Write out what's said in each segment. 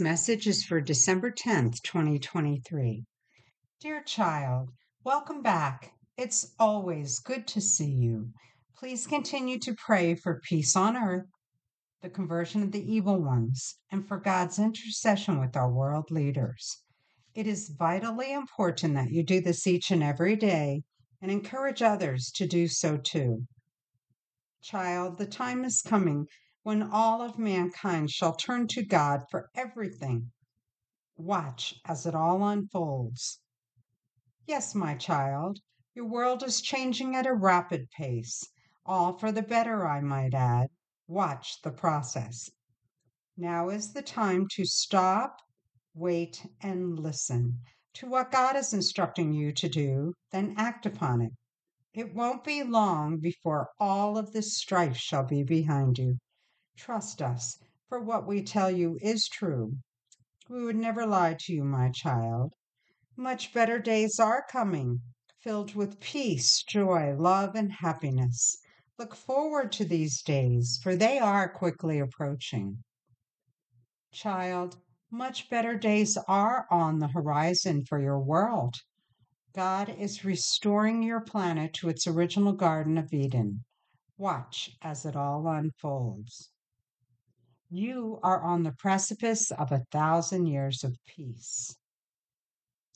Message is for December 10th, 2023. Dear child, welcome back. It's always good to see you. Please continue to pray for peace on earth, the conversion of the evil ones, and for God's intercession with our world leaders. It is vitally important that you do this each and every day and encourage others to do so too. Child, the time is coming when all of mankind shall turn to God for everything. Watch as it all unfolds. Yes, my child, your world is changing at a rapid pace, all for the better, I might add. Watch the process. Now is the time to stop, wait, and listen to what God is instructing you to do, then act upon it. It won't be long before all of this strife shall be behind you. Trust us, for what we tell you is true. We would never lie to you, my child. Much better days are coming, filled with peace, joy, love, and happiness. Look forward to these days, for they are quickly approaching. Child, much better days are on the horizon for your world. God is restoring your planet to its original Garden of Eden. Watch as it all unfolds. You are on the precipice of a thousand years of peace.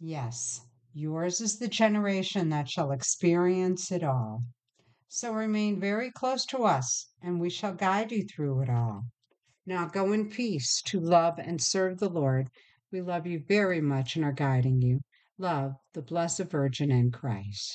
Yes, yours is the generation that shall experience it all. So remain very close to us, and we shall guide you through it all. Now go in peace to love and serve the Lord. We love you very much and are guiding you. Love the Blessed Virgin and Christ.